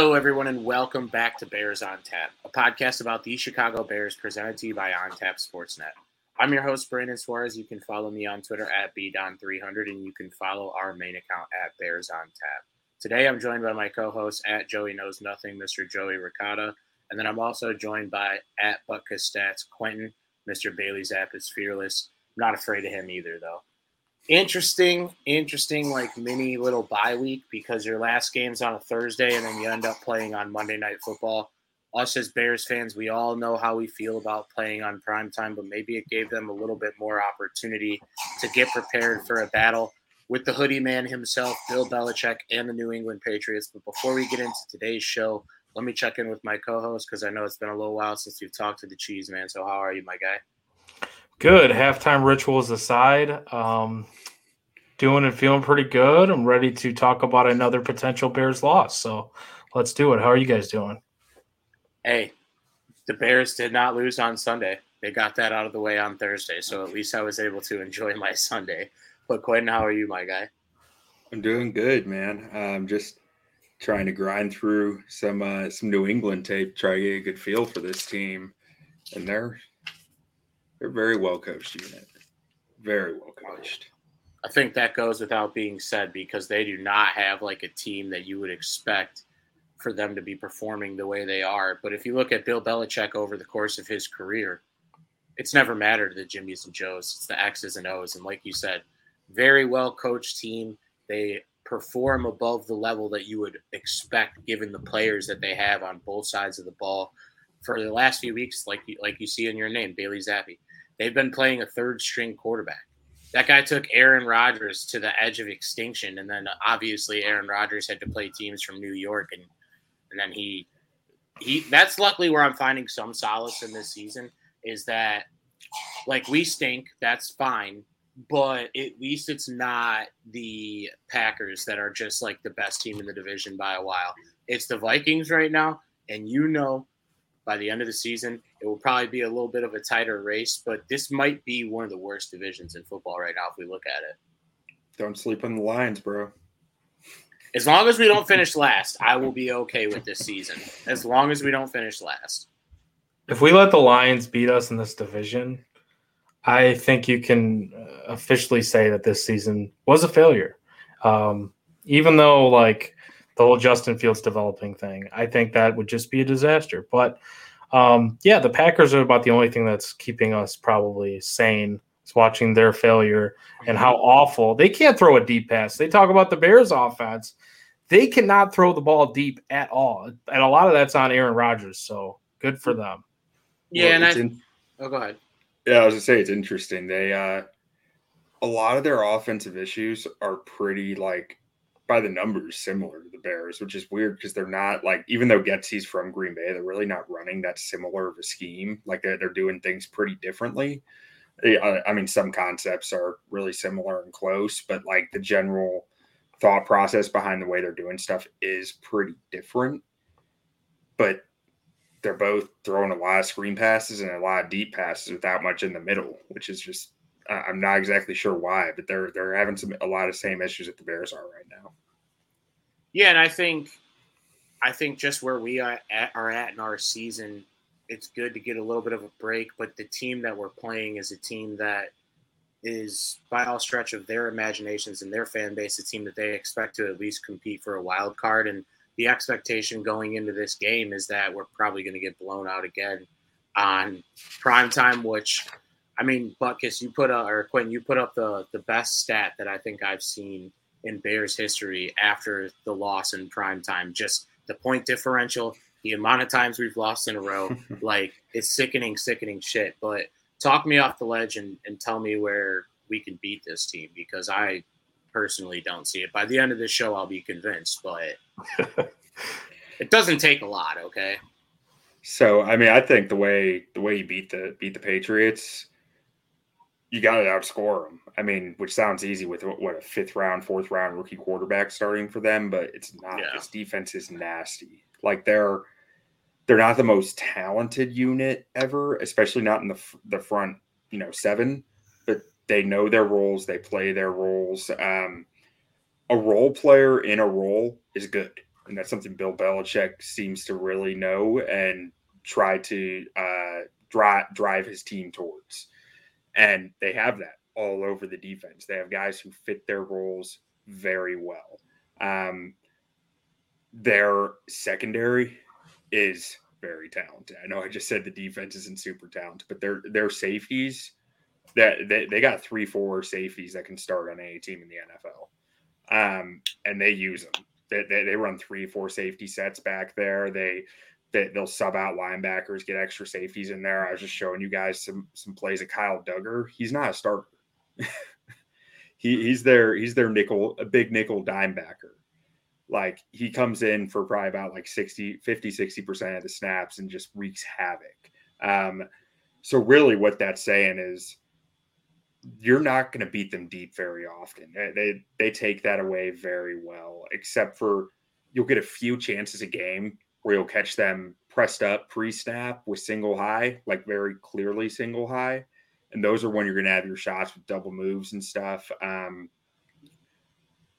Hello, everyone, and welcome back to Bears on Tap, a podcast about the Chicago Bears presented to you by On Tap Sportsnet. I'm your host, Brandon Suarez. You can follow me on Twitter at BDon300, and you can follow our main account at Bears on Tap. Today, I'm joined by my co host at Joey Knows Nothing, Mr. Joey Ricotta. And then I'm also joined by at Butkus Stats, Quentin, Mr. Bailey Zapp is fearless. I'm not afraid of him either, though interesting, interesting, like mini little bye week because your last game's on a Thursday and then you end up playing on Monday Night Football. Us as Bears fans, we all know how we feel about playing on prime time, but maybe it gave them a little bit more opportunity to get prepared for a battle with the hoodie man himself, Bill Belichick, and the New England Patriots. But before we get into today's show, let me check in with my co-host because I know it's been a little while since you've talked to the Cheese Man. So how are you, my guy? Good. Halftime rituals aside, um, doing and feeling pretty good. I'm ready to talk about another potential Bears loss. So let's do it. How are you guys doing? Hey, the Bears did not lose on Sunday. They got that out of the way on Thursday. So at least I was able to enjoy my Sunday. But Quentin, how are you, my guy? I'm doing good, man. I'm just trying to grind through some uh, some New England tape, try to get a good feel for this team, and they're they're very well coached unit. Very well coached. I think that goes without being said because they do not have like a team that you would expect for them to be performing the way they are. But if you look at Bill Belichick over the course of his career, it's never mattered the Jimmys and Joes. It's the X's and O's. And like you said, very well coached team. They perform above the level that you would expect given the players that they have on both sides of the ball. For the last few weeks, like you, like you see in your name, Bailey Zappe, They've been playing a third string quarterback. That guy took Aaron Rodgers to the edge of extinction, and then obviously Aaron Rodgers had to play teams from New York, and and then he he. That's luckily where I'm finding some solace in this season is that like we stink, that's fine, but at least it's not the Packers that are just like the best team in the division by a while. It's the Vikings right now, and you know by the end of the season, it will probably be a little bit of a tighter race, but this might be one of the worst divisions in football right now if we look at it. Don't sleep on the Lions, bro. As long as we don't finish last, I will be okay with this season. As long as we don't finish last. If we let the Lions beat us in this division, I think you can uh, officially say that this season was a failure. Um, even though, like, the whole Justin Fields developing thing. I think that would just be a disaster. But um, yeah, the Packers are about the only thing that's keeping us probably sane. Is watching their failure and how awful they can't throw a deep pass. They talk about the Bears offense. They cannot throw the ball deep at all. And a lot of that's on Aaron Rodgers. So good for them. Yeah, well, and I, in, oh, go ahead. Yeah, I was gonna say it's interesting. They uh a lot of their offensive issues are pretty like by the numbers similar to the Bears, which is weird because they're not like even though Getsy's from Green Bay, they're really not running that similar of a scheme. Like they're, they're doing things pretty differently. Uh, I mean, some concepts are really similar and close, but like the general thought process behind the way they're doing stuff is pretty different. But they're both throwing a lot of screen passes and a lot of deep passes without much in the middle, which is just I'm not exactly sure why, but they're they're having some a lot of same issues that the Bears are right now. Yeah, and I think I think just where we are at, are at in our season, it's good to get a little bit of a break. But the team that we're playing is a team that is, by all stretch of their imaginations and their fan base, a team that they expect to at least compete for a wild card. And the expectation going into this game is that we're probably going to get blown out again on prime time, which I mean, Butkus, you put up, or Quinn, you put up the the best stat that I think I've seen in Bears history after the loss in prime time. Just the point differential, the amount of times we've lost in a row, like it's sickening, sickening shit. But talk me off the ledge and, and tell me where we can beat this team because I personally don't see it. By the end of this show, I'll be convinced, but it doesn't take a lot, okay? So I mean, I think the way the way you beat the beat the Patriots you got to outscore them. I mean, which sounds easy with what a fifth round, fourth round rookie quarterback starting for them, but it's not. Yeah. This defense is nasty. Like they're they're not the most talented unit ever, especially not in the the front, you know, seven. But they know their roles. They play their roles. Um, a role player in a role is good. and that's something Bill Belichick seems to really know and try to uh, drive drive his team towards. And they have that all over the defense. They have guys who fit their roles very well. Um, their secondary is very talented. I know I just said the defense isn't super talented, but their their safeties that they, they got three, four safeties that can start on any team in the NFL. Um, and they use them. They, they, they run three, four safety sets back there. They, they they'll sub out linebackers, get extra safeties in there. I was just showing you guys some some plays of Kyle Dugger. He's not a starter. he, he's their he's their nickel, a big nickel dime backer like he comes in for probably about like 60 50 60% of the snaps and just wreaks havoc um, so really what that's saying is you're not going to beat them deep very often they, they they take that away very well except for you'll get a few chances a game where you'll catch them pressed up pre-snap with single high like very clearly single high and those are when you're going to have your shots with double moves and stuff um,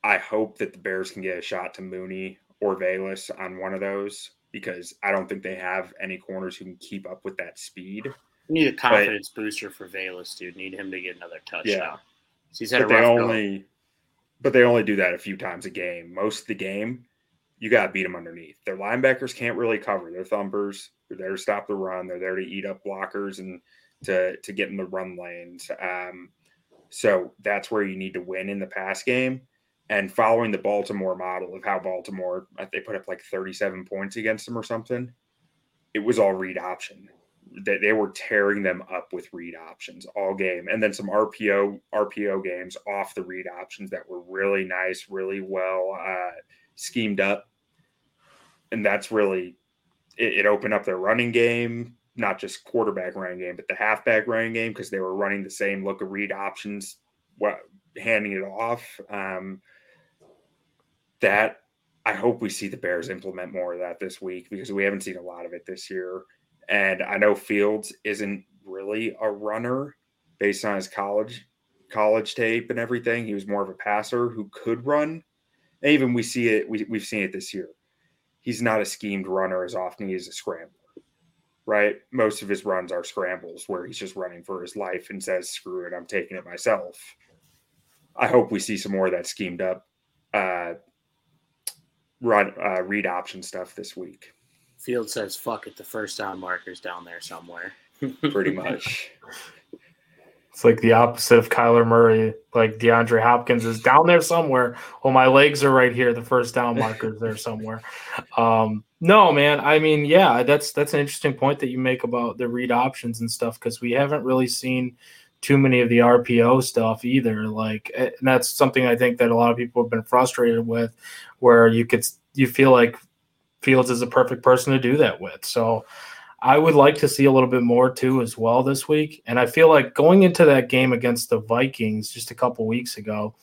I hope that the Bears can get a shot to Mooney or Velus on one of those because I don't think they have any corners who can keep up with that speed. You need a confidence but, booster for Velus, dude. Need him to get another touchdown. Yeah. He's had but a rough they only, go. But they only do that a few times a game. Most of the game, you got to beat them underneath. Their linebackers can't really cover. They're thumpers. They're there to stop the run. They're there to eat up blockers and to to get in the run lanes. Um, so that's where you need to win in the pass game and following the Baltimore model of how Baltimore they put up like 37 points against them or something. It was all read option. That they were tearing them up with read options all game, and then some RPO RPO games off the read options that were really nice, really well uh, schemed up, and that's really it, it opened up their running game, not just quarterback running game, but the halfback running game because they were running the same look of read options, what handing it off. Um, that I hope we see the Bears implement more of that this week because we haven't seen a lot of it this year. And I know Fields isn't really a runner based on his college college tape and everything. He was more of a passer who could run. And even we see it, we, we've seen it this year. He's not a schemed runner as often as he is a scrambler, right? Most of his runs are scrambles where he's just running for his life and says, screw it, I'm taking it myself. I hope we see some more of that schemed up uh, run uh, read option stuff this week. Field says, "Fuck it." The first down marker's down there somewhere. Pretty much. It's like the opposite of Kyler Murray. Like DeAndre Hopkins is down there somewhere. Well, my legs are right here. The first down marker's there somewhere. Um, no, man. I mean, yeah, that's that's an interesting point that you make about the read options and stuff because we haven't really seen too many of the RPO stuff either. Like, and that's something I think that a lot of people have been frustrated with, where you could you feel like Fields is a perfect person to do that with. So I would like to see a little bit more too as well this week. And I feel like going into that game against the Vikings just a couple weeks ago,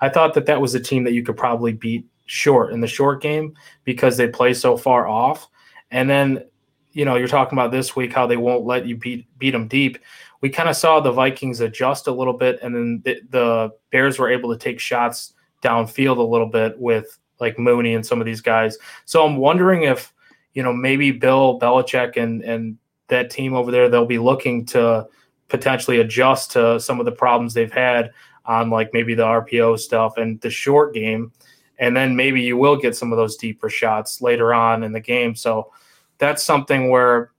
I thought that that was a team that you could probably beat short in the short game because they play so far off. And then, you know, you're talking about this week how they won't let you beat beat them deep we kind of saw the Vikings adjust a little bit, and then the, the, Bears were able to take shots downfield a little bit with like Mooney and some of these guys. So I'm wondering if you know maybe Bill Belichick and and that team over there they'll be looking to potentially adjust to some of the problems they've had on like maybe the RPO stuff and the short game, and then maybe you will get some of those deeper shots later on in the game. So that's something where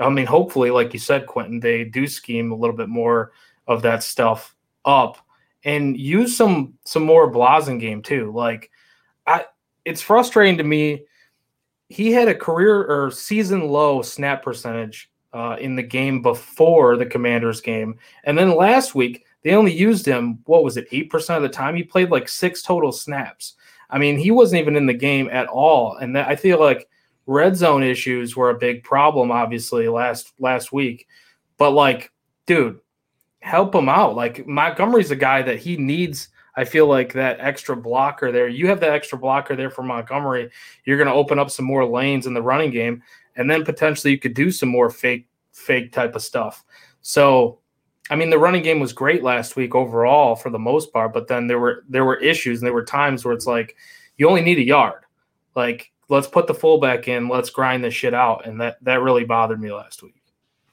I mean, hopefully, like you said, Quentin, they do scheme a little bit more of that stuff up and use some some more Blasingame too. Like, I it's frustrating to me. He had a career or season low snap percentage uh, in the game before the Commanders game, and then last week they only used him. What was it? Eight percent of the time he played like six total snaps. I mean, he wasn't even in the game at all, and that, I feel like red zone issues were a big problem obviously last last week but like dude help him out like montgomery's a guy that he needs i feel like that extra blocker there you have that extra blocker there for montgomery you're going to open up some more lanes in the running game and then potentially you could do some more fake fake type of stuff so i mean the running game was great last week overall for the most part but then there were there were issues and there were times where it's like you only need a yard like let's put the fullback in, let's grind this shit out, and that that really bothered me last week.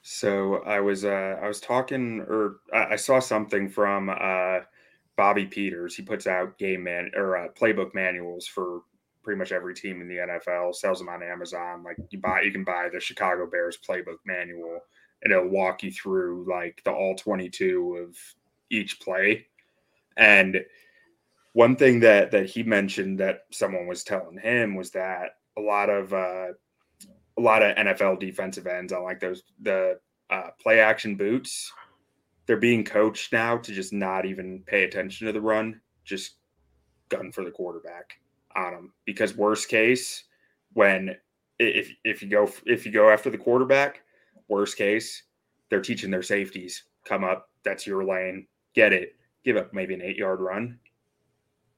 So I was uh, I was talking or I, saw something from uh, Bobby Peters. He puts out game man or uh, playbook manuals for pretty much every team in the NFL. Sells them on Amazon. Like you buy, you can buy the Chicago Bears playbook manual, and it'll walk you through like the all twenty-two of each play. And one thing that that he mentioned that someone was telling him was that a lot of uh, a lot of NFL defensive ends on like those the uh, play action boots. They're being coached now to just not even pay attention to the run, just gun for the quarterback on them. Because worst case, when if if you go if you go after the quarterback, worst case, they're teaching their safeties come up. That's your lane. Get it. Give up maybe an eight yard run,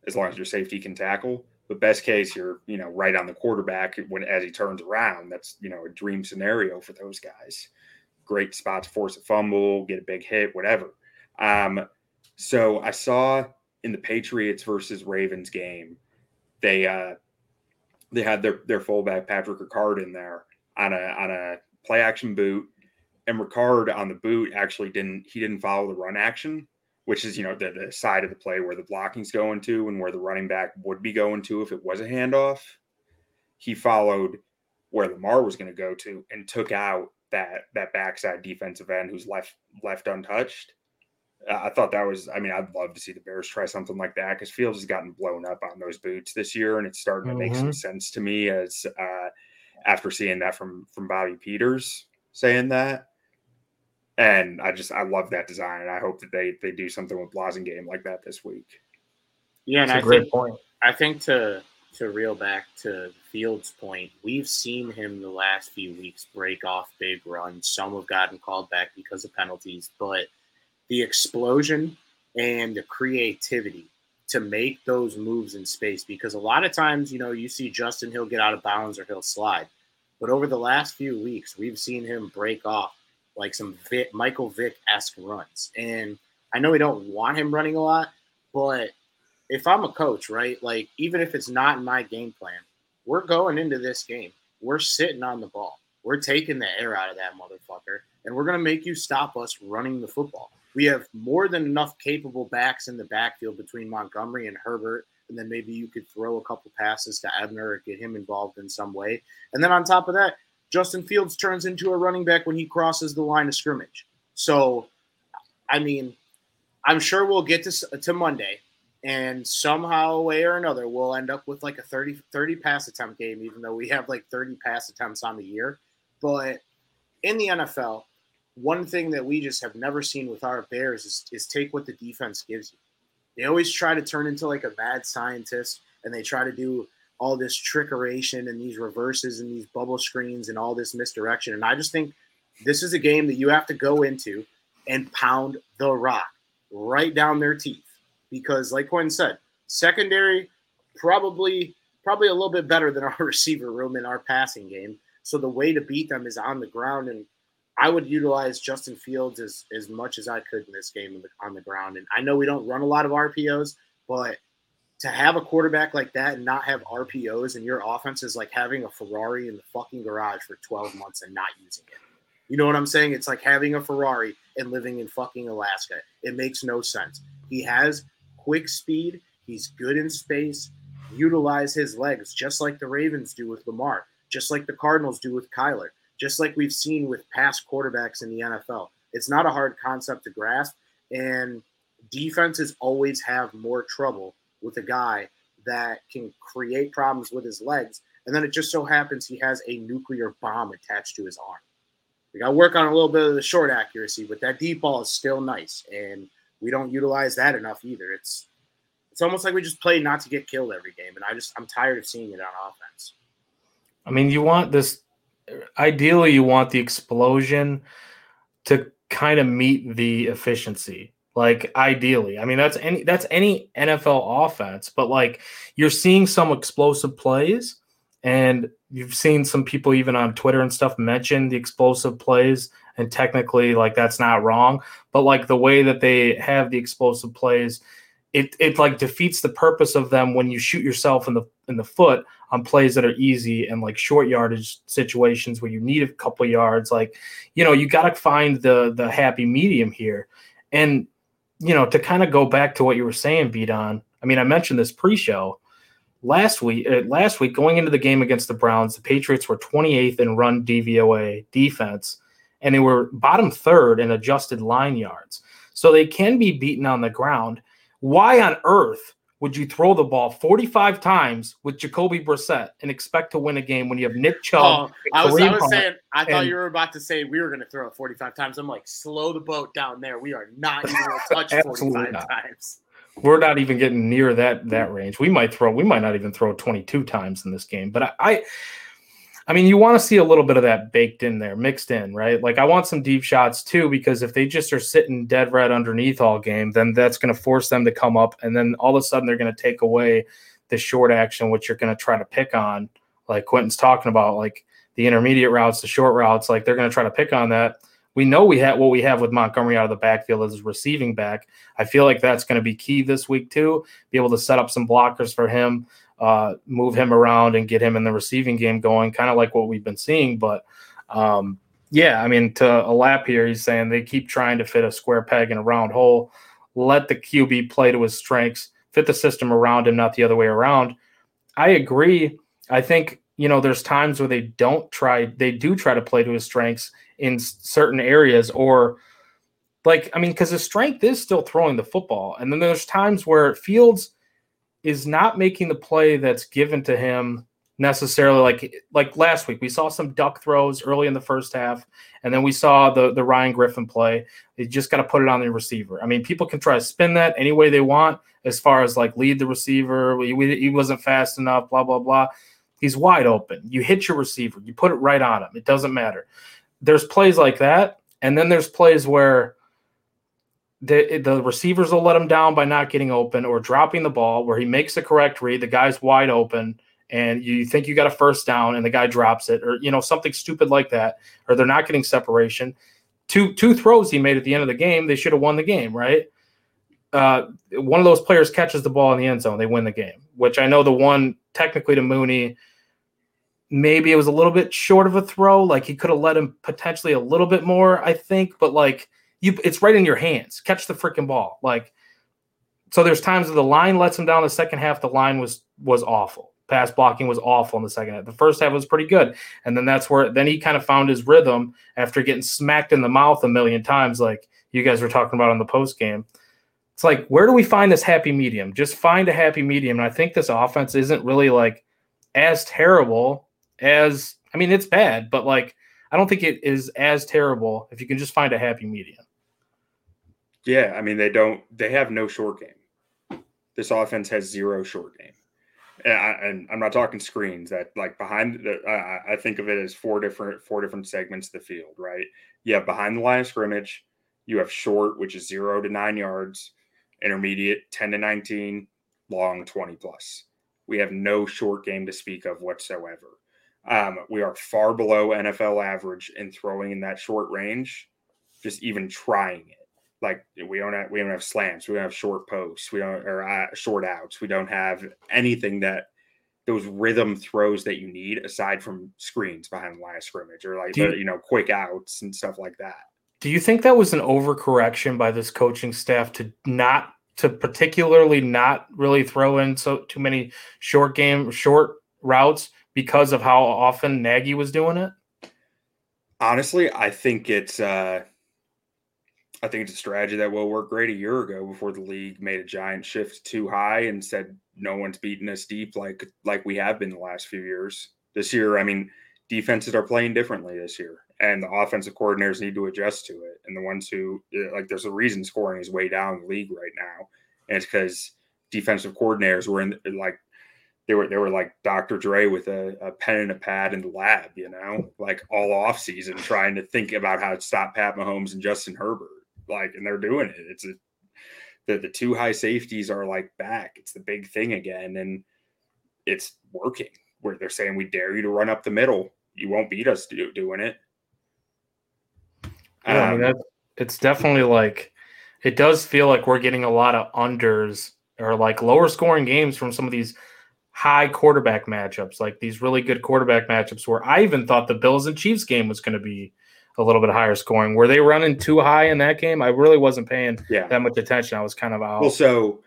as long as your safety can tackle but best case, you're you know right on the quarterback when as he turns around. That's you know a dream scenario for those guys. Great spot to force a fumble, get a big hit, whatever. Um, so I saw in the Patriots versus Ravens game, they uh, they had their their fullback Patrick Ricard in there on a on a play action boot, and Ricard on the boot actually didn't he didn't follow the run action which is you know the, the side of the play where the blocking's going to and where the running back would be going to if it was a handoff. He followed where Lamar was going to go to and took out that that backside defensive end who's left left untouched. Uh, I thought that was. I mean, I'd love to see the Bears try something like that because Fields has gotten blown up on those boots this year, and it's starting to mm-hmm. make some mm-hmm. sense to me as uh, after seeing that from from Bobby Peters saying that. And I just I love that design, and I hope that they they do something with Blasingame like that this week. Yeah, and That's I great think, point. I think to to reel back to Fields' point, we've seen him the last few weeks break off big runs. Some have gotten called back because of penalties, but the explosion and the creativity to make those moves in space because a lot of times, you know, you see Justin, he'll get out of bounds or he'll slide. But over the last few weeks, we've seen him break off like some Vick, Michael Vick esque runs. And I know we don't want him running a lot, but if I'm a coach, right, like even if it's not in my game plan, we're going into this game. We're sitting on the ball. We're taking the air out of that motherfucker, and we're going to make you stop us running the football. We have more than enough capable backs in the backfield between Montgomery and Herbert, and then maybe you could throw a couple passes to Ebner or get him involved in some way. And then on top of that, Justin Fields turns into a running back when he crosses the line of scrimmage. So, I mean, I'm sure we'll get to, to Monday, and somehow, way or another, we'll end up with like a 30, 30 pass attempt game, even though we have like 30 pass attempts on the year. But in the NFL, one thing that we just have never seen with our Bears is, is take what the defense gives you. They always try to turn into like a mad scientist and they try to do all this trickeration and these reverses and these bubble screens and all this misdirection. And I just think this is a game that you have to go into and pound the rock right down their teeth. Because, like Quinn said, secondary probably probably a little bit better than our receiver room in our passing game. So the way to beat them is on the ground, and I would utilize Justin Fields as as much as I could in this game on the ground. And I know we don't run a lot of RPOs, but to have a quarterback like that and not have RPOs and your offense is like having a Ferrari in the fucking garage for 12 months and not using it. You know what I'm saying? It's like having a Ferrari and living in fucking Alaska. It makes no sense. He has quick speed, he's good in space. Utilize his legs just like the Ravens do with Lamar, just like the Cardinals do with Kyler, just like we've seen with past quarterbacks in the NFL. It's not a hard concept to grasp, and defenses always have more trouble with a guy that can create problems with his legs. And then it just so happens he has a nuclear bomb attached to his arm. We got to work on a little bit of the short accuracy, but that deep ball is still nice, and we don't utilize that enough either. It's it's almost like we just play not to get killed every game, and I just I'm tired of seeing it on offense. I mean, you want this. Ideally, you want the explosion to kind of meet the efficiency. Like ideally, I mean that's any that's any NFL offense, but like you're seeing some explosive plays, and you've seen some people even on Twitter and stuff mention the explosive plays, and technically like that's not wrong, but like the way that they have the explosive plays, it it like defeats the purpose of them when you shoot yourself in the in the foot on plays that are easy and like short yardage situations where you need a couple yards. Like, you know, you got to find the the happy medium here. And you know, to kind of go back to what you were saying, beat. I mean, I mentioned this pre-show last week. Uh, last week, going into the game against the Browns, the Patriots were 28th in run DVOA defense, and they were bottom third in adjusted line yards. So they can be beaten on the ground. Why on earth would you throw the ball 45 times with Jacoby Brissett and expect to win a game when you have Nick Chubb? Oh, I was, I was saying, I thought you were about to say we were going to throw it 45 times. I'm like, slow the boat down there. We are not even going to touch 45 not. times. We're not even getting near that that range. We might throw. We might not even throw 22 times in this game. But I, I I mean, you want to see a little bit of that baked in there, mixed in, right? Like I want some deep shots too, because if they just are sitting dead red underneath all game, then that's going to force them to come up, and then all of a sudden they're going to take away the short action, which you're going to try to pick on, like Quentin's talking about, like the intermediate routes, the short routes, like they're going to try to pick on that. We know we have what we have with Montgomery out of the backfield as a receiving back. I feel like that's going to be key this week too. Be able to set up some blockers for him uh, move him around and get him in the receiving game going, kind of like what we've been seeing. But um, yeah, I mean, to Alap here, he's saying they keep trying to fit a square peg in a round hole. Let the QB play to his strengths, fit the system around him, not the other way around. I agree. I think you know there's times where they don't try, they do try to play to his strengths in certain areas, or like I mean, because his strength is still throwing the football, and then there's times where Fields is not making the play that's given to him necessarily like like last week we saw some duck throws early in the first half and then we saw the the Ryan Griffin play. You just got to put it on the receiver. I mean people can try to spin that any way they want as far as like lead the receiver. He, he wasn't fast enough blah blah blah. He's wide open. You hit your receiver. You put it right on him. It doesn't matter. There's plays like that and then there's plays where the, the receivers will let him down by not getting open or dropping the ball where he makes the correct read, the guy's wide open, and you think you got a first down and the guy drops it, or you know, something stupid like that, or they're not getting separation. Two two throws he made at the end of the game, they should have won the game, right? Uh, one of those players catches the ball in the end zone, they win the game. Which I know the one technically to Mooney, maybe it was a little bit short of a throw. Like he could have let him potentially a little bit more, I think, but like you it's right in your hands. Catch the freaking ball. Like so there's times that the line lets him down the second half, the line was was awful. Pass blocking was awful in the second half. The first half was pretty good. And then that's where then he kind of found his rhythm after getting smacked in the mouth a million times, like you guys were talking about on the post game. It's like, where do we find this happy medium? Just find a happy medium. And I think this offense isn't really like as terrible as I mean, it's bad, but like I don't think it is as terrible if you can just find a happy medium. Yeah, I mean they don't. They have no short game. This offense has zero short game, and, I, am not talking screens. That like behind the, I think of it as four different four different segments of the field. Right? You have behind the line of scrimmage. You have short, which is zero to nine yards. Intermediate, ten to nineteen. Long, twenty plus. We have no short game to speak of whatsoever. Um, we are far below NFL average in throwing in that short range, just even trying it like we don't have we don't have slants, we don't have short posts, we don't or uh, short outs, we don't have anything that those rhythm throws that you need aside from screens behind the line of scrimmage or like you, the, you know quick outs and stuff like that. Do you think that was an overcorrection by this coaching staff to not to particularly not really throw in so too many short game short routes because of how often Nagy was doing it? Honestly, I think it's uh I think it's a strategy that will work great a year ago before the league made a giant shift too high and said no one's beating us deep like like we have been the last few years. This year, I mean, defenses are playing differently this year, and the offensive coordinators need to adjust to it. And the ones who eh, like, there's a reason scoring is way down the league right now, and it's because defensive coordinators were in like they were they were like Dr. Dre with a, a, pen and a pad in the lab, you know, like all off season trying to think about how to stop Pat Mahomes and Justin Herbert like, and they're doing it. It's a, the the two high safeties are like back. It's the big thing again, and it's working. Where they're saying we dare you to run up the middle. You won't beat us do, doing it. Yeah, um, I mean um, it's definitely like it does feel like we're getting a lot of unders or like lower scoring games from some of these high quarterback matchups, like these really good quarterback matchups where I even thought the Bills and Chiefs game was going to be a little bit higher scoring. Were they running two high in that game? I really wasn't paying Yeah. that much attention. I was kind of out. Well, so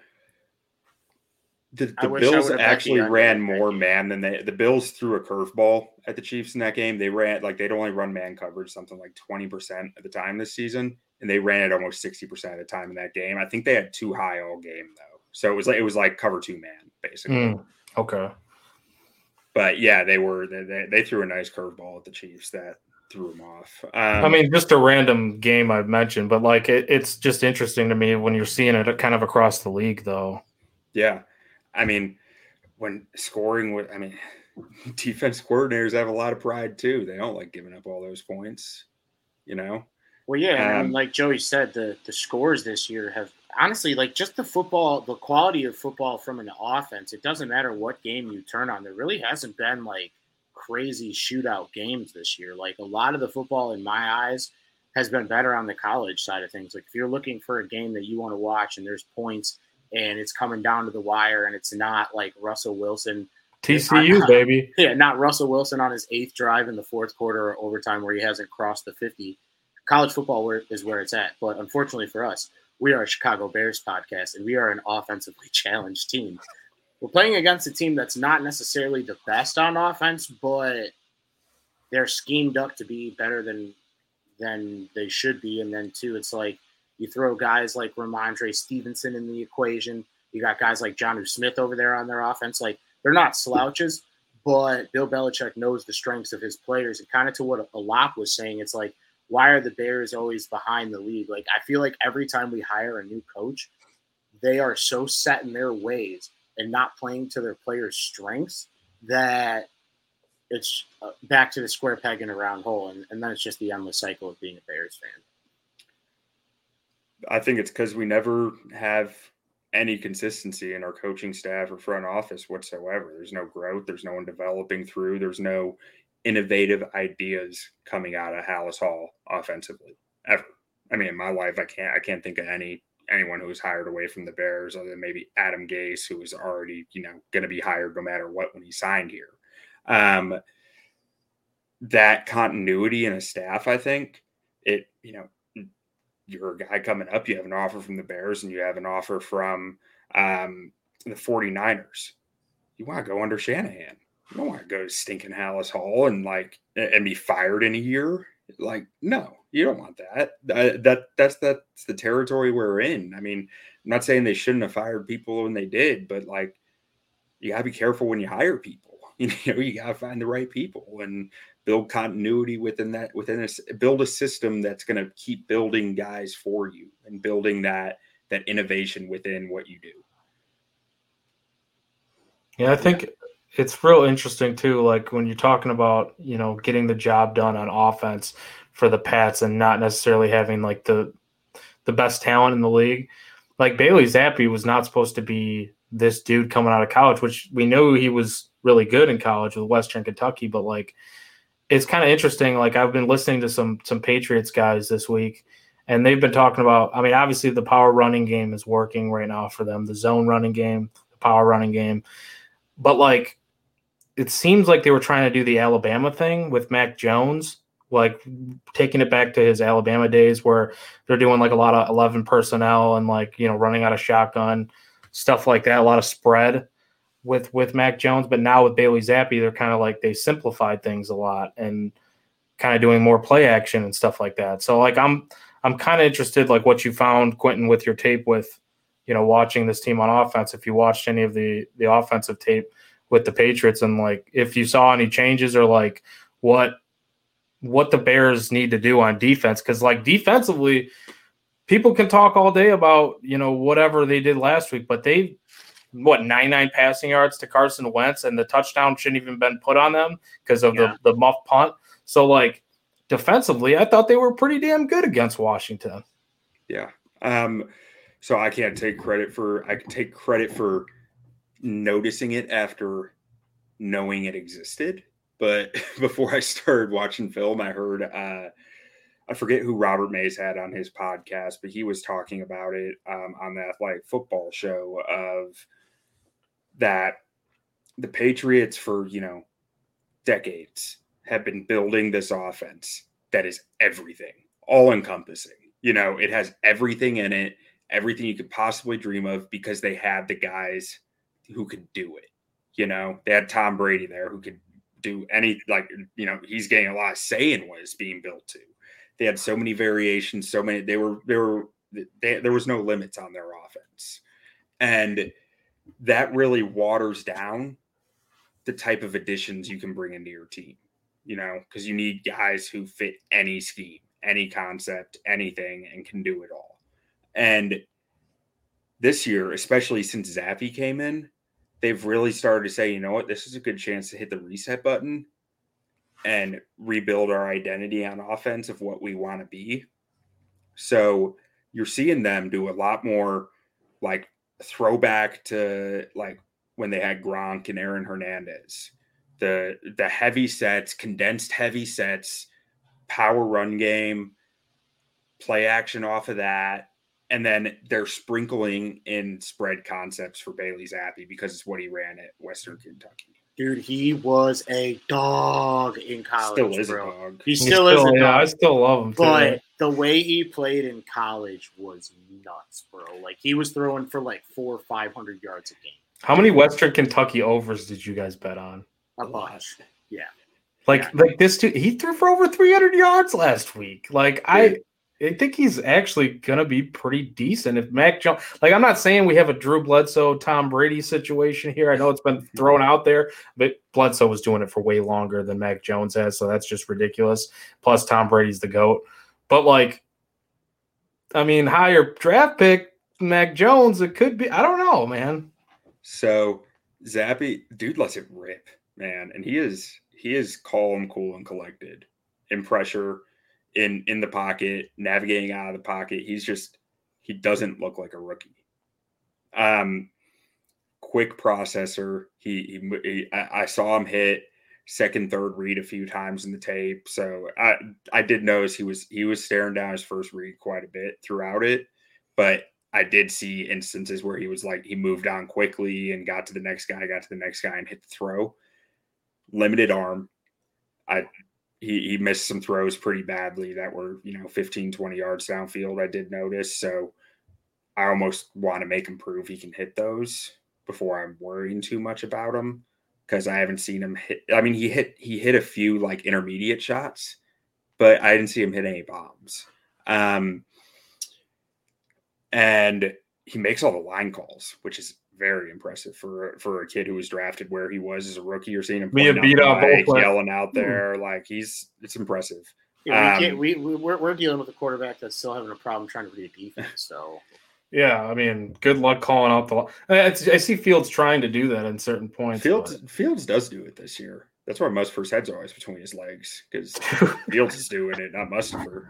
the, the Bills actually ran more game. man than they. The Bills threw a curveball at the Chiefs in that game. They ran like they'd only run man coverage something like twenty percent of the time this season, and they ran it almost sixty percent of the time in that game. I think they had two high all game though, so it was like it was like cover two man basically. Mm, okay. But yeah, they were they, they, they threw a nice curveball at the Chiefs that threw them off. Um, I mean, just a random game I've mentioned, but like it, it's just interesting to me when you're seeing it kind of across the league, though. Yeah. I mean, when scoring with, I mean, defense coordinators have a lot of pride too. They don't like giving up all those points, you know? Well, yeah, and I mean, Um, like Joey said, the the scores this year have honestly, like just the football, the quality of football from an offense. It doesn't matter what game you turn on. There really hasn't been like crazy shootout games this year. Like a lot of the football, in my eyes, has been better on the college side of things. Like if you're looking for a game that you want to watch and there's points and it's coming down to the wire and it's not like Russell Wilson TCU, baby. yeah, not Russell Wilson on his eighth drive in the fourth quarter or overtime where he hasn't crossed the 50. College football is where it's at. But unfortunately for us, we are a Chicago Bears podcast and we are an offensively challenged team. We're playing against a team that's not necessarily the best on offense, but they're schemed up to be better than than they should be. And then too, it's like you throw guys like Rhamondre Stevenson in the equation. You got guys like Jonnu Smith over there on their offense. Like they're not slouches, but Bill Belichick knows the strengths of his players. And kind of to what Alap was saying, it's like, why are the Bears always behind the league? Like, I feel like every time we hire a new coach, they are so set in their ways and not playing to their players' strengths that it's uh, back to the square peg in a round hole. And, and then it's just the endless cycle of being a Bears fan. I think it's because we never have any consistency in our coaching staff or front office whatsoever. There's no growth. There's no one developing through. There's no innovative ideas coming out of Halas Hall offensively ever. I mean, in my life, I can't I can't think of any anyone who was hired away from the Bears other than maybe Adam Gase, who was already you know going to be hired no matter what when he signed here. Um, that continuity in a staff, I think it you know you're a guy coming up, you have an offer from the Bears and you have an offer from um, the 49ers. You want to go under Shanahan. You don't want to go to stinking Halas Hall and like and be fired in a year. Like, no, you don't want that. That, that that's that's the territory we're in. I mean, I'm not saying they shouldn't have fired people when they did, but like you gotta be careful when you hire people. You know, you gotta find the right people and build continuity within that within a build a system that's going to keep building guys for you and building that that innovation within what you do Yeah, I think it's real interesting too. Like when you're talking about, you know, getting the job done on offense for the Pats and not necessarily having like the the best talent in the league. Like Bailey Zappe was not supposed to be this dude coming out of college, which we knew he was really good in college with Western Kentucky, but like it's kind of interesting. Like I've been listening to some some Patriots guys this week, and they've been talking about. I mean, obviously the power running game is working right now for them. The zone running game, the power running game, but like it seems like they were trying to do the Alabama thing with Mac Jones, like taking it back to his Alabama days where they're doing like a lot of 11 personnel and like, you know, running out of shotgun, stuff like that, a lot of spread with with Mac Jones, but now with Bailey Zappe, they're kind of like they simplified things a lot and kind of doing more play action and stuff like that. So like I'm I'm kind of interested like what you found Quentin with your tape with you know watching this team on offense if you watched any of the the offensive tape with the Patriots and like if you saw any changes or like what what the Bears need to do on defense cuz like defensively people can talk all day about, you know, whatever they did last week, but they what 99 passing yards to Carson Wentz and the touchdown shouldn't even been put on them because of Yeah. the the muff punt. So like defensively, I thought they were pretty damn good against Washington. yeah um so i can't take credit for i can take credit for noticing it after knowing it existed but before i started watching film i heard uh I forget who Robert Mays had on his podcast, but he was talking about it um, on the athletic football show of that the Patriots for, you know, decades have been building this offense that is everything, all encompassing. You know, it has everything in it, everything you could possibly dream of because they had the guys who could do it. You know, they had Tom Brady there who could do any, like, you know, he's getting a lot of say in what it's being built to. They had so many variations, so many, they were, they were, they, there was no limits on their offense. And that really waters down the type of additions you can bring into your team, you know, because you need guys who fit any scheme, any concept, anything, and can do it all. And this year, especially since Zappe came in, they've really started to say, you know what, this is a good chance to hit the reset button and rebuild our identity on offense of what we want to be. So you're seeing them do a lot more like throwback to like when they had Gronk and Aaron Hernandez. The the heavy sets, condensed heavy sets, power run game, play action off of that. And then they're sprinkling in spread concepts for Bailey Zappe because it's what he ran at Western Kentucky. Dude, he was a dog in college. Still is bro. a dog. He still, is a yeah, dog. I still love him. Too. But the way he played in college was nuts, bro. Like he was throwing for like four or five hundred yards a game. How many Western Kentucky overs did you guys bet on? A bunch. Like, Yeah. like this dude, he threw for over 300 yards last week. Like, I, I think he's actually gonna be pretty decent. If Mac Jones, like, I'm not saying we have a Drew Bledsoe, Tom Brady situation here. I know it's been mm-hmm. thrown out there, but Bledsoe was doing it for way longer than Mac Jones has, so that's just ridiculous. Plus, Tom Brady's the goat. But like, I mean, higher draft pick, Mac Jones, it could be. I don't know, man. So Zappe, dude lets it rip, man. And he is he is calm, cool, and collected in pressure, in in the pocket, navigating out of the pocket. He's just he doesn't look like a rookie. Um quick processor. He, he, he I, saw him hit second, third read a few times in the tape. So I I did notice he was he was staring down his first read quite a bit throughout it, but I did see instances where he was like he moved on quickly and got to the next guy, got to the next guy and hit the throw. Limited arm. I he, he missed some throws pretty badly that were, you know, 15, 20 yards downfield. I did notice. So I almost want to make him prove he can hit those before I'm worrying too much about him because I haven't seen him hit. I mean, he hit he hit a few like intermediate shots, but I didn't see him hit any bombs. Um, and he makes all the line calls, which is very impressive for for a kid who was drafted where he was as a rookie. You're seeing him Me and pointing beat out up both, yelling out there, like he's it's impressive. Yeah, we, um, we, we we're, we're dealing with a quarterback that's still having a problem trying to read a defense. So Yeah, I mean, good luck calling out the. I, I see Fields trying to do that in certain points. Fields Fields does do it this year. That's why Mustipher's head's always between his legs because Fields is doing it, not Mustipher.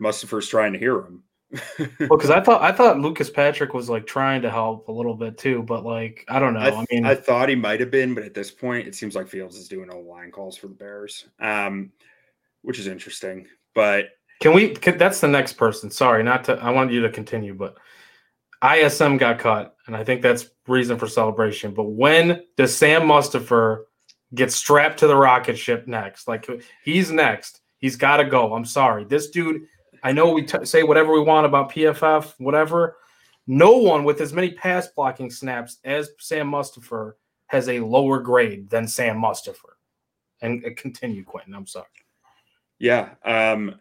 Mustipher's trying to hear him. Well, because I thought I thought Lucas Patrick was like trying to help a little bit too, but like I don't know. I, I, mean, I thought he might have been, but at this point, it seems like Fields is doing all the line calls for the Bears, um, which is interesting. But can we? Can, that's the next person. Sorry, not to. I wanted you to continue, but ISM got cut, and I think that's reason for celebration. But when does Sam Mustipher get strapped to the rocket ship next? Like he's next. He's got to go. I'm sorry, this dude. I know we t- say whatever we want about PFF, whatever. No one with as many pass blocking snaps as Sam Mustipher has a lower grade than Sam Mustipher. And uh, continue, Quentin. I'm sorry. yeah, um,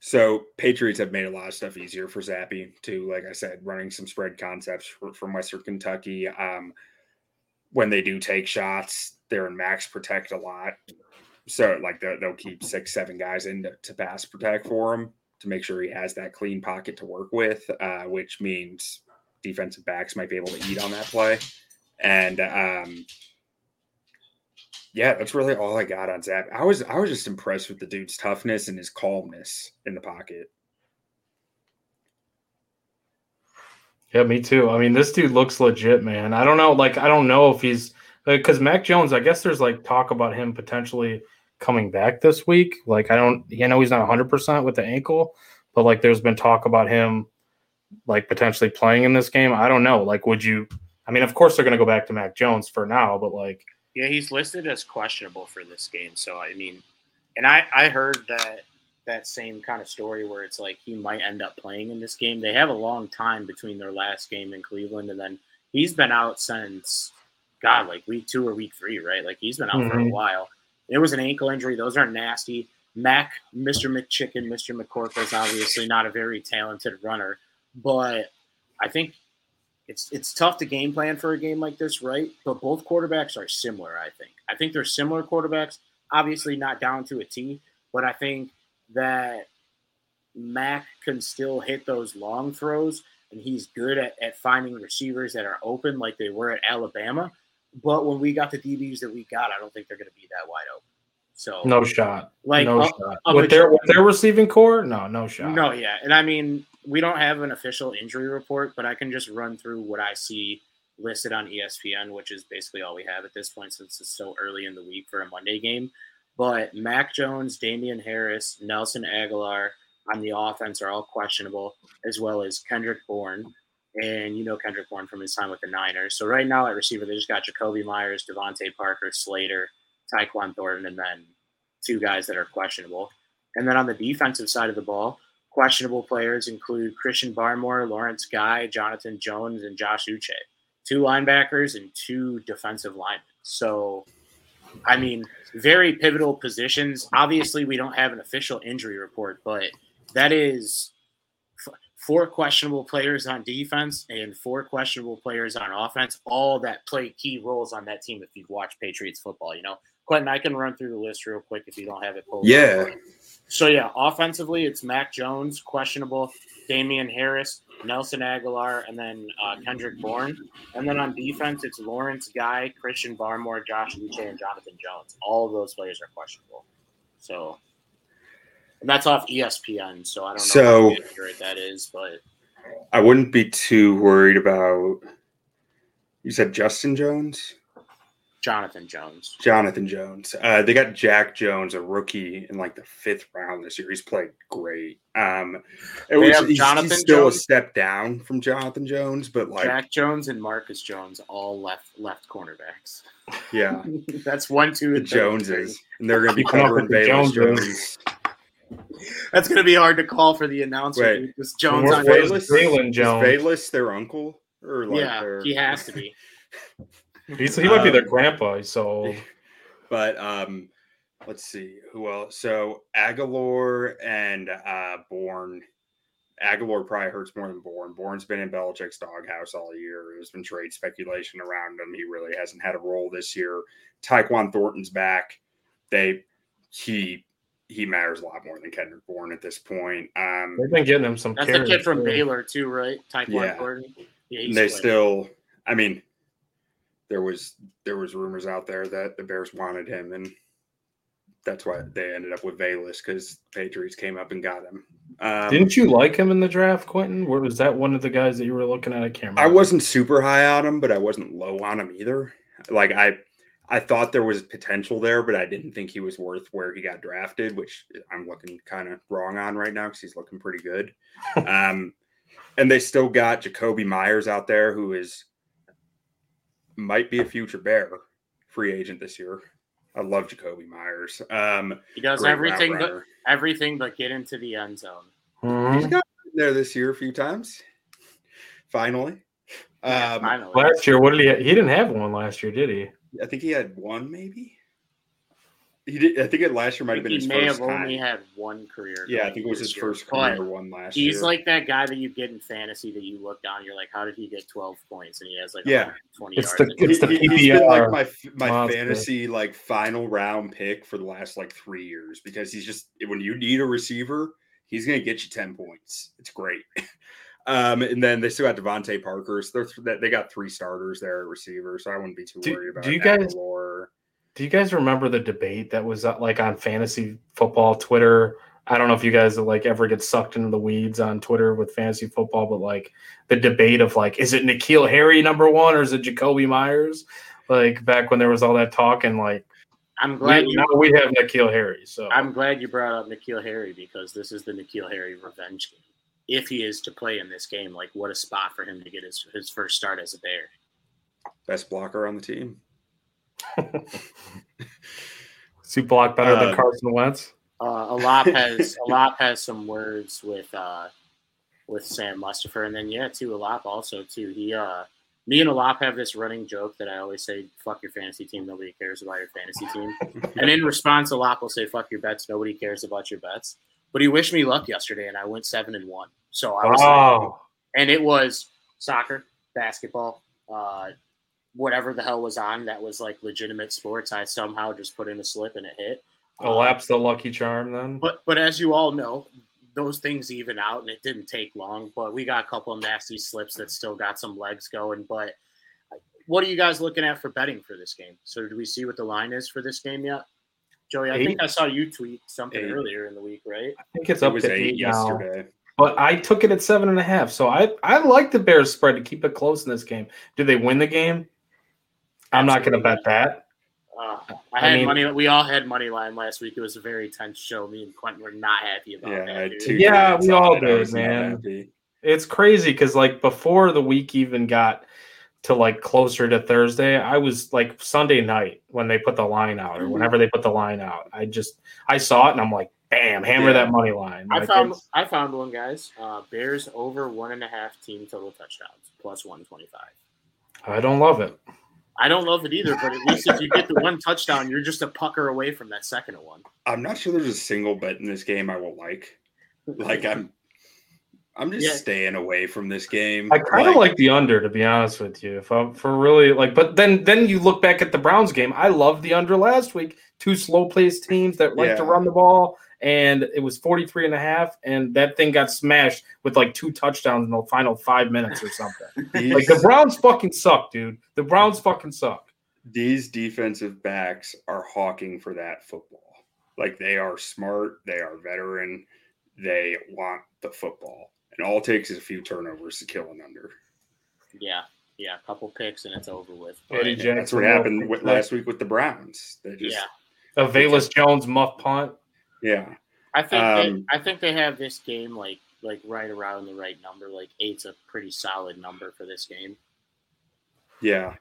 so Patriots have made a lot of stuff easier for Zappe too. Like I said, running some spread concepts for, from Western Kentucky. Um, when they do take shots, they're in max protect a lot. So like they'll, keep six, seven guys in to, to pass protect for him to make sure he has that clean pocket to work with, uh, which means defensive backs might be able to eat on that play. And um, yeah, that's really all I got on Zap. I was I was just impressed with the dude's toughness and his calmness in the pocket. Yeah, me too. I mean, this dude looks legit, man. I don't know, like, I don't know if he's because Mac Jones. I guess there's like talk about him potentially coming back this week. Like, I don't, you know, he's not 100 percent with the ankle, but like, there's been talk about him like potentially playing in this game. I don't know. Like, would you? I mean, of course they're going to go back to Mac Jones for now, but like, yeah, he's listed as questionable for this game. So I mean, and I I heard that that same kind of story where it's like he might end up playing in this game. They have a long time between their last game in Cleveland and then he's been out since God, like week two or week three, right? Like he's been out mm-hmm. for a mm-hmm. while. It was an ankle injury. Those are nasty. Mac, Mr. McChicken, Mr. McCorkle is obviously not a very talented runner, but I think it's it's tough to game plan for a game like this, right? But both quarterbacks are similar. I think. I think they're similar quarterbacks. Obviously, not down to a T, but I think that Mac can still hit those long throws, and he's good at, at finding receivers that are open, like they were at Alabama. But when we got the DBs that we got, I don't think they're going to be that wide open. So no shot. Like no uh, shot. with their with their receiving corps, no, no shot. No, yeah, and I mean we don't have an official injury report, but I can just run through what I see listed on ESPN, which is basically all we have at this point since it's so early in the week for a Monday game. But Mac Jones, Damien Harris, Nelson Agholor on the offense are all questionable, as well as Kendrick Bourne. And you know Kendrick Bourne from his time with the Niners. So right now at receiver, they just got Jakobi Meyers, DeVante Parker, Slater, Tyquan Thornton, and then two guys that are questionable. And then on the defensive side of the ball, questionable players include Christian Barmore, Lawrence Guy, Jonathan Jones, and Josh Uche. Two linebackers and two defensive linemen. So, I mean, very pivotal positions. Obviously, we don't have an official injury report, but that is four questionable players on defense and four questionable players on offense, all that play key roles on that team if you watch Patriots football, you know. Quentin, I can run through the list real quick if you don't have it pulled. Yeah. So yeah, offensively, it's Mac Jones, questionable, Damien Harris, Nelson Agholor, and then uh, Kendrick Bourne. And then on defense, it's Lawrence Guy, Christian Barmore, Josh Uche, and Jonathan Jones. All of those players are questionable. So, and that's off ESPN. So I don't know so, how accurate that is, but I wouldn't be too worried about. You said Justin Jones. Jonathan Jones. Jonathan Jones. Uh, they got Jack Jones, a rookie, in like the fifth round this year. He's played great. Um, it was, he's, Jonathan he's still Jones. a step down from Jonathan Jones, but like Jack Jones and Marcus Jones, all left left cornerbacks. Yeah, that's one, two, and Joneses, and they're going to be covering Velus Jones. That's going to be hard to call for the announcer. Wait, Jones on Velus, Jones. Is Velus their uncle? Or like yeah, their... he has to be. He's, he might um, be their um, grandpa. So, but um, let's see who else. So Agholor and uh, Bourne. Agholor probably hurts more than Bourne. Bourne's been in Belichick's doghouse all year. There's been trade speculation around him. He really hasn't had a role this year. Tyquan Thornton's back. They he he matters a lot more than Kendrick Bourne at this point. Um, They've been getting him some. That's the kid from too. Baylor too, right? Tyquan yeah. Thornton. Yeah, they still. I mean, there was there was rumors out there that the Bears wanted him, and that's why they ended up with Velus because Patriots came up and got him. Um, Didn't you like him in the draft, Quentin? Or was that one of the guys that you were looking at? I can't. Remember. I wasn't super high on him, but I wasn't low on him either. Like I, I thought there was potential there, but I didn't think he was worth where he got drafted, which I'm looking kind of wrong on right now because he's looking pretty good. um, and they still got Jakobi Meyers out there, who is might be a future Bear free agent this year. I love Jakobi Meyers. Um, he does everything but everything but get into the end zone. Mm-hmm. He's got there this year a few times. Finally. Um, finally. Last year, what did he? He didn't have one last year, did he? I think he had one, maybe. He did. I think it last year might have been. He his may have time. only had one career. Yeah, I think it was his year. first career one last he's year. He's like that guy that you get in fantasy that you look down, you're like, how did he get 12 points? And he has like yeah, twenty it's yards. The, it's the he, he's been like my my monster. fantasy like final round pick for the last like three years because he's just when you need a receiver, he's gonna get you 10 points. It's great. Um, and then they still got DeVante Parker. So they're, they got three starters there at receiver. So I wouldn't be too worried do, about. Do you guys? Do you guys remember the debate that was uh, like on fantasy football Twitter? I don't know if you guys like ever get sucked into the weeds on Twitter with fantasy football, but like the debate of like, is it N'Keal Harry number one or is it Jakobi Meyers? Like back when there was all that talk and like I'm glad we, you, now we have N'Keal Harry. So I'm glad you brought up N'Keal Harry because this is the N'Keal Harry revenge game. If he is to play in this game, like what a spot for him to get his, his first start as a Bear. best blocker on the team. Is he block better than Uh, Carson Wentz? Uh, Alap has Alap has some words with uh, with Sam Mustipher, and then yeah, too Alap also too. He uh, me and Alap have this running joke that I always say, "Fuck your fantasy team, nobody cares about your fantasy team." and in response, Alap will say, "Fuck your bets, nobody cares about your bets." But he wished me luck yesterday, and I went seven and one. So I was, like, Oh, and it was soccer, basketball, uh, whatever the hell was on that was like legitimate sports. I somehow just put in a slip and it hit. Alap's the lucky charm then. But but as you all know, those things even out, and it didn't take long. But we got a couple of nasty slips that still got some legs going. But what are you guys looking at for betting for this game? So do we see what the line is for this game yet? Joey, I Eight. think I saw you tweet something Eight. earlier in the week, right? I think it's It up was to eight eight now. yesterday. But I took it at seven and a half. So I I like the Bears spread to keep it close in this game. Do they win the game? I'm not going to bet that. Uh, I I had mean- money. We all had money line last week. It was a very tense show. Me and Quentin were not happy about Yeah, that. dude. Yeah, we all it. Did, man. happy. It's crazy because like before the week even got to like closer to Thursday, I was like Sunday night when they put the line out or whenever they put the line out. I just I saw it and I'm like, bam, hammer Yeah. that money line. I found I found one, guys. Uh, Bears over one and a half team total touchdowns plus one twenty five. I don't love it. I don't love it either, but at least if you get the one touchdown, you're just a pucker away from that second one. I'm not sure there's a single bet in this game I will like. Like I'm, I'm just Yeah. staying away from this game. I kind of like, the under, to be honest with you. If I'm for really like, but then then you look back at the Browns game. I loved the under last week. Two slow paced teams that like to run the ball, and it was 43 and a half, and that thing got smashed with like two touchdowns in the final five minutes or something. these, like the Browns fucking suck, dude. The Browns fucking suck. these defensive backs are hawking for that football. Like they are smart, they are veteran, they want the football, and all it takes is a few turnovers to kill an under. Yeah, yeah, a couple picks and it's over with. Eddie But, Jackson. That's what happened with last week with the Browns. They just, yeah, A Velus Jones muff punt. yeah. I think Um, they, I think they have this game like like right around the right number. Like eight's a pretty solid number for this game. Yeah,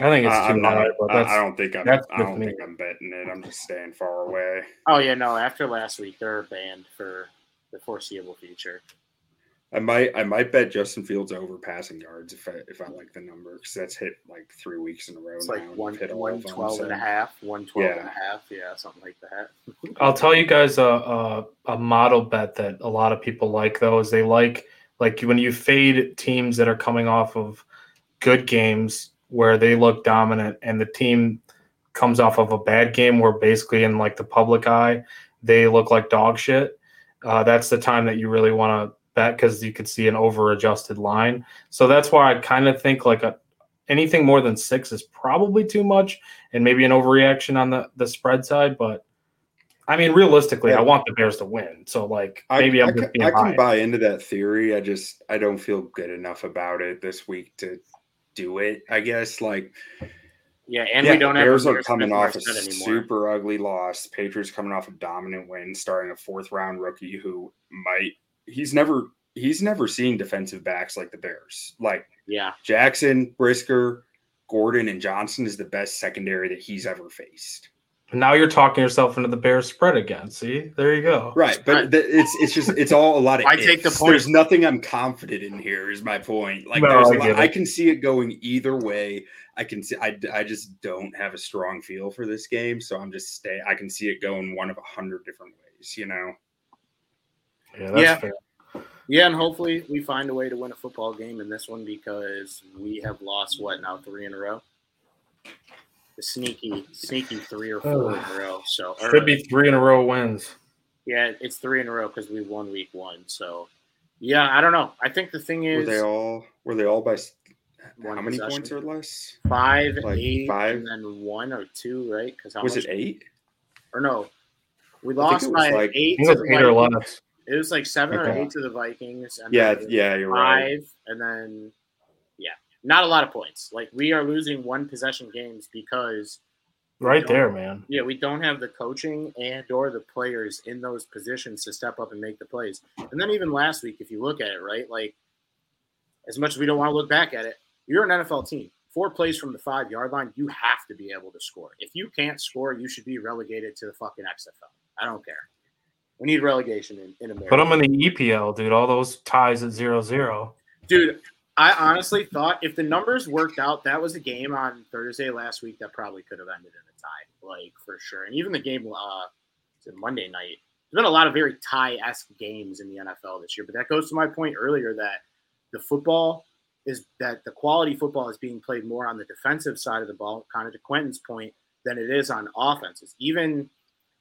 I think it's I, too am not. high, but I, that's I don't think I'm. I don't think I'm betting it. I'm just staying far away. Oh yeah, no. After last week, they're banned for the foreseeable future. I might. I might bet Justin Fields over passing yards if I if I like the number because that's hit like three weeks in a row It's now. like and one, hit one twelve and a half, one twelve and Yeah. a half, yeah, something like that. I'll tell you guys a, a a model bet that a lot of people like though is they like like when you fade teams that are coming off of good games where they look dominant and the team comes off of a bad game where basically in like the public eye they look like dog shit. Uh, that's the time that you really want to bet because you could see an over adjusted line. So that's why I kind of think like a anything more than six is probably too much and maybe an overreaction on the the spread side, but I mean, realistically, I want the Bears to win. So, like, maybe I'm I, just can, being I can buy into that theory. I just I don't feel good enough about it this week to do it. I guess like Yeah, and yeah, we don't have Bears are coming off a super ugly loss. Patriots coming off a dominant win, starting a fourth round rookie who might he's never he's never seen defensive backs like the Bears. Like Yeah, Jackson, Brisker, Gordon, and Johnson is the best secondary that he's ever faced. Now you're talking yourself into the Bears spread again. See, there you go. Right, but the, it's it's just it's all a lot of. I take the point. There's nothing I'm confident in here. Is my point. Like No, there's I a lot- I can see it going either way. I can see. I, I just don't have a strong feel for this game, so I'm just stay. I can see it going one of a hundred different ways. You know. Yeah, that's Yeah. fair. yeah, and hopefully we find a way to win a football game in this one because we have lost what now three in a row. The sneaky, sneaky three or four in a row. So or- Should be three in a row wins. yeah, it's three in a row because we won week one. So yeah, I don't know. I think the thing is, Were is they all? Were they all by? S- One how many possession. points or less? five, like eight, five? and then one or two, right? Because Was much? it eight? Or no, we I lost it was by like- eight. To it was eight or less. It was like seven or eight to the Vikings. And Yeah, then yeah, you're right. five, and then yeah, not a lot of points. Like we are losing one possession games because Right there, man. yeah, we don't have the coaching and or the players in those positions to step up and make the plays. And then even last week, if you look at it, right, like as much as we don't want to look back at it, you're an NFL team. four plays from the five yard line, you have to be able to score. If you can't score, you should be relegated to the fucking XFL. I don't care. We need relegation in, in America. Put them in the EPL, dude. All those ties at zero zero. Dude, I honestly thought if the numbers worked out, that was a game on Thursday last week that probably could have ended in a tie, like for sure. And even the game uh, Monday night, there's been a lot of very tie esque games in the NFL this year. But that goes to my point earlier that the football is that the quality football is being played more on the defensive side of the ball, kind of to Quentin's point, than it is on offenses. Even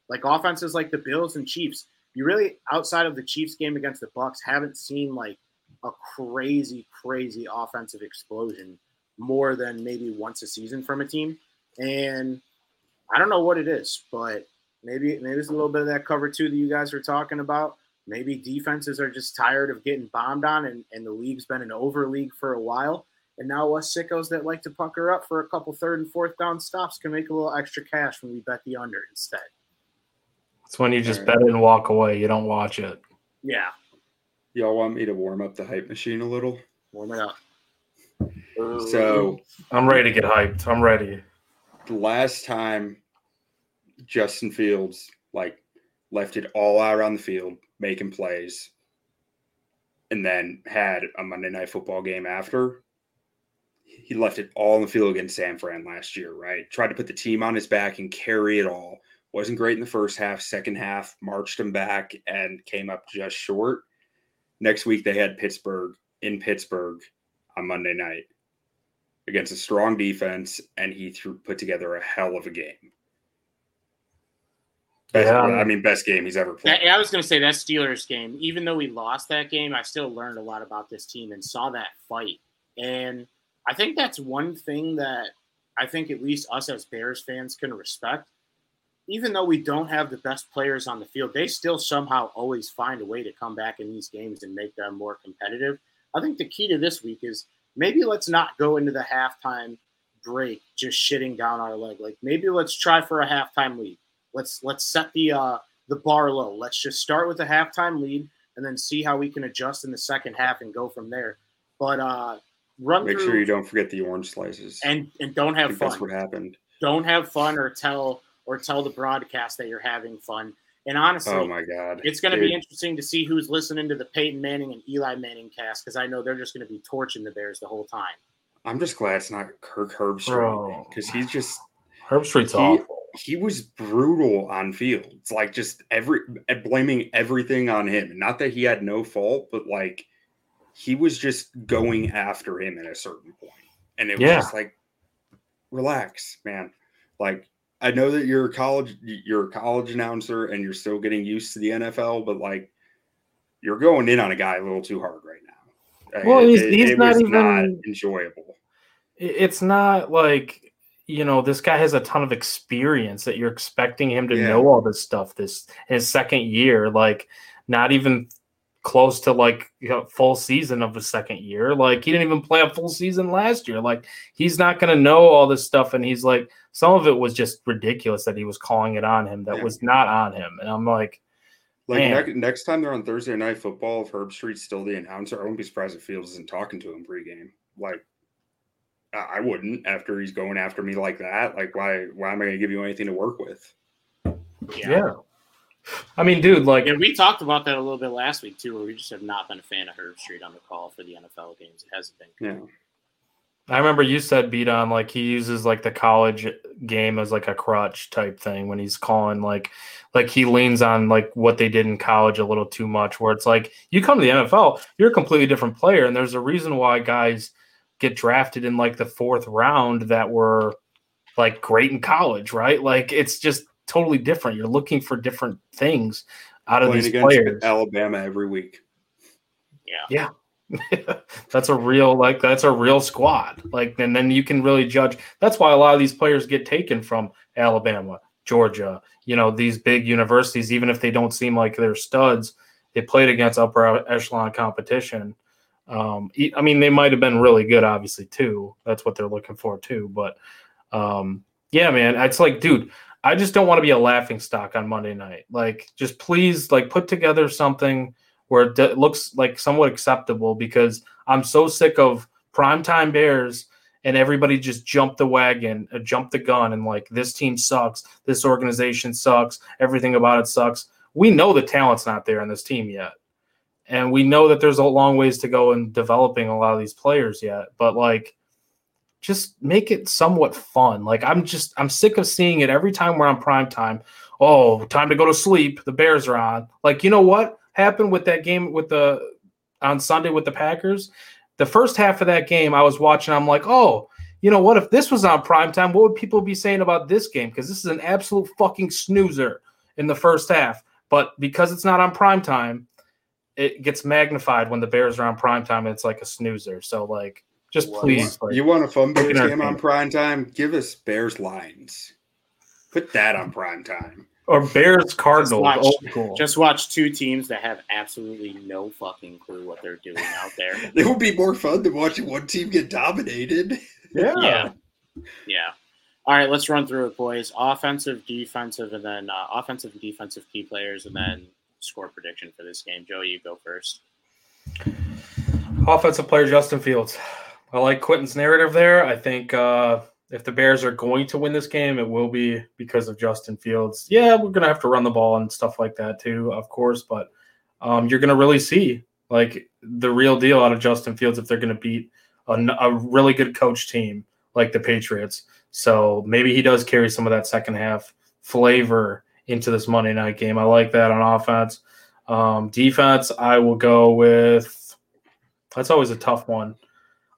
like offenses like the Bills and Chiefs, you really outside of the Chiefs game against the Bucs haven't seen like a crazy, crazy offensive explosion more than maybe once a season from a team. And I don't know what it is, but maybe maybe it's a little bit of that cover two that you guys were talking about. Maybe defenses are just tired of getting bombed on, and, and the league's been an over league for a while. And now us sickos that like to pucker up for a couple third and fourth down stops can make a little extra cash when we bet the under instead. It's when you just bet it and walk away. You don't watch it. Yeah. Y'all want me to warm up the hype machine a little? Warm it up. So I'm ready to get hyped. I'm ready. The last time Justin Fields like left it all out on the field, making plays, and then had a Monday night football game after. He left it all on the field against San Fran last year, right? Tried to put the team on his back and carry it all. Wasn't great in the first half, second half, marched him back and came up just short. Next week, they had Pittsburgh in Pittsburgh on Monday night against a strong defense, and he threw, put together a hell of a game. Best, Yeah. I mean, best game he's ever played. That, I was going to say that Steelers game, even though we lost that game, I still learned a lot about this team and saw that fight. And I think that's one thing that I think at least us as Bears fans can respect. Even though we don't have the best players on the field, they still somehow always find a way to come back in these games and make them more competitive. I think the key to this week is maybe let's not go into the halftime break just shitting down our leg. Like maybe let's try for a halftime lead. Let's let's set the uh the bar low. Let's just start with a halftime lead and then see how we can adjust in the second half and go from there. But uh run Make through sure you don't forget the orange slices. and and don't have think that's fun. what happened. Don't have fun or tell or tell the broadcast that you're having fun. And honestly, Oh my god, it's going to be interesting to see who's listening to the Peyton Manning and Eli Manning cast because I know they're just going to be torching the Bears the whole time. I'm just glad it's not Kirk Herbstreit because he's just Herbstreit's He- awful. He was brutal on field. It's like just every eh, blaming everything on him. Not that he had no fault, but like he was just going after him at a certain point, and it was Yeah. just like, relax, man. Like I know that you're a college, you're a college announcer, and you're still getting used to the NFL, but like you're going in on a guy a little too hard right now. Well, It- he's- it- he's it not was even- enjoyable. It's not like you know this guy has a ton of experience that you're expecting him to Yeah. know all this stuff. This his second year, like not even close to like you know, full season of the second year. Like he didn't even play a full season last year. Like he's not going to know all this stuff. And he's like, some of it was just ridiculous that he was calling it on him. That Yeah. was not on him. And I'm like, Like next, next time they're on Thursday night football, if Herbstreit's still the announcer, I wouldn't be surprised if Fields isn't talking to him pregame. Like, I I wouldn't after he's going after me like that. Like, why? Why am I going to give you anything to work with? yeah. I mean, dude, like And we talked about that a little bit last week too, where we just have not been a fan of Herbstreit on the call for the NFL games. It hasn't been. Yeah, I remember you said beat on like he uses like the college game as like a crutch type thing when he's calling like like he leans on like what they did in college a little too much where it's like you come to the NFL you're a completely different player and there's a reason why guys get drafted in like the fourth round that were like great in college right? Like it's just totally different. You're looking for different things out of playing these against players. Alabama every week. Yeah. Yeah. that's a real like that's a real squad. Like and then you can really judge. That's why a lot of these players get taken from alabama georgia you know these big universities even if they don't seem like they're studs. They played against upper echelon competition um I mean they might have been really good obviously too. That's what they're looking for too. But um yeah man it's like dude i just don't want to be a laughing stock on monday night. Like just please like put together something where it looks like somewhat acceptable because I'm so sick of primetime Bears and everybody just jumped the wagon, uh, jumped the gun, and like this team sucks, this organization sucks, everything about it sucks. We know the talent's not there on this team yet, and we know that there's a long ways to go in developing a lot of these players yet. But like, just make it somewhat fun. Like I'm just I'm sick of seeing it every time we're on prime time. Oh, time to go to sleep. The Bears are on. Like you know what happened with that game with the on Sunday with the Packers? the first half of that game, I was watching. I'm like, oh, you know what? If this was on prime time, what would people be saying about this game? Because this is an absolute fucking snoozer in the first half. But because it's not on prime time, it gets magnified when the Bears are on prime time. It's like a snoozer. So like, just please. Like, you want a fun Bears game on prime time? Give us Bears Lions. Put that on prime time or Bears Cardinals. Just watch, cool. just watch two teams that have absolutely no fucking clue what they're doing out there. it would be more fun than watching one team get dominated. Yeah. Yeah. Yeah. All right, let's run through it, boys. Offensive, defensive, and then uh, offensive and defensive key players, and then score prediction for this game. Joe, you go first. Offensive player Justin Fields. I like Quentin's narrative there. I think uh, if the Bears are going to win this game, it will be because of Justin Fields. Yeah, we're gonna have to run the ball and stuff like that too, of course, but um, you're gonna really see like the real deal out of Justin Fields if they're gonna beat a, a really good coach team like the Patriots. So maybe he does carry some of that second half flavor into this Monday night game. I like that on offense. Um, defense, I will go with. That's always a tough one.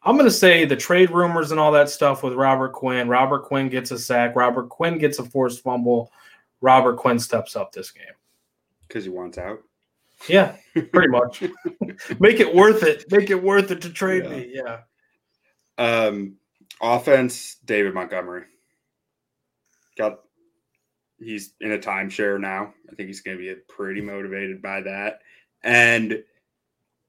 I'm going to say the trade rumors and all that stuff with Robert Quinn. Robert Quinn gets a sack. Robert Quinn gets a forced fumble. Robert Quinn steps up this game because he wants out. Yeah, pretty much. Make it worth it. Make it worth it to trade yeah. me. Yeah. Um, offense, David Montgomery. Got he's in a timeshare now. I think he's going to be pretty motivated by that. And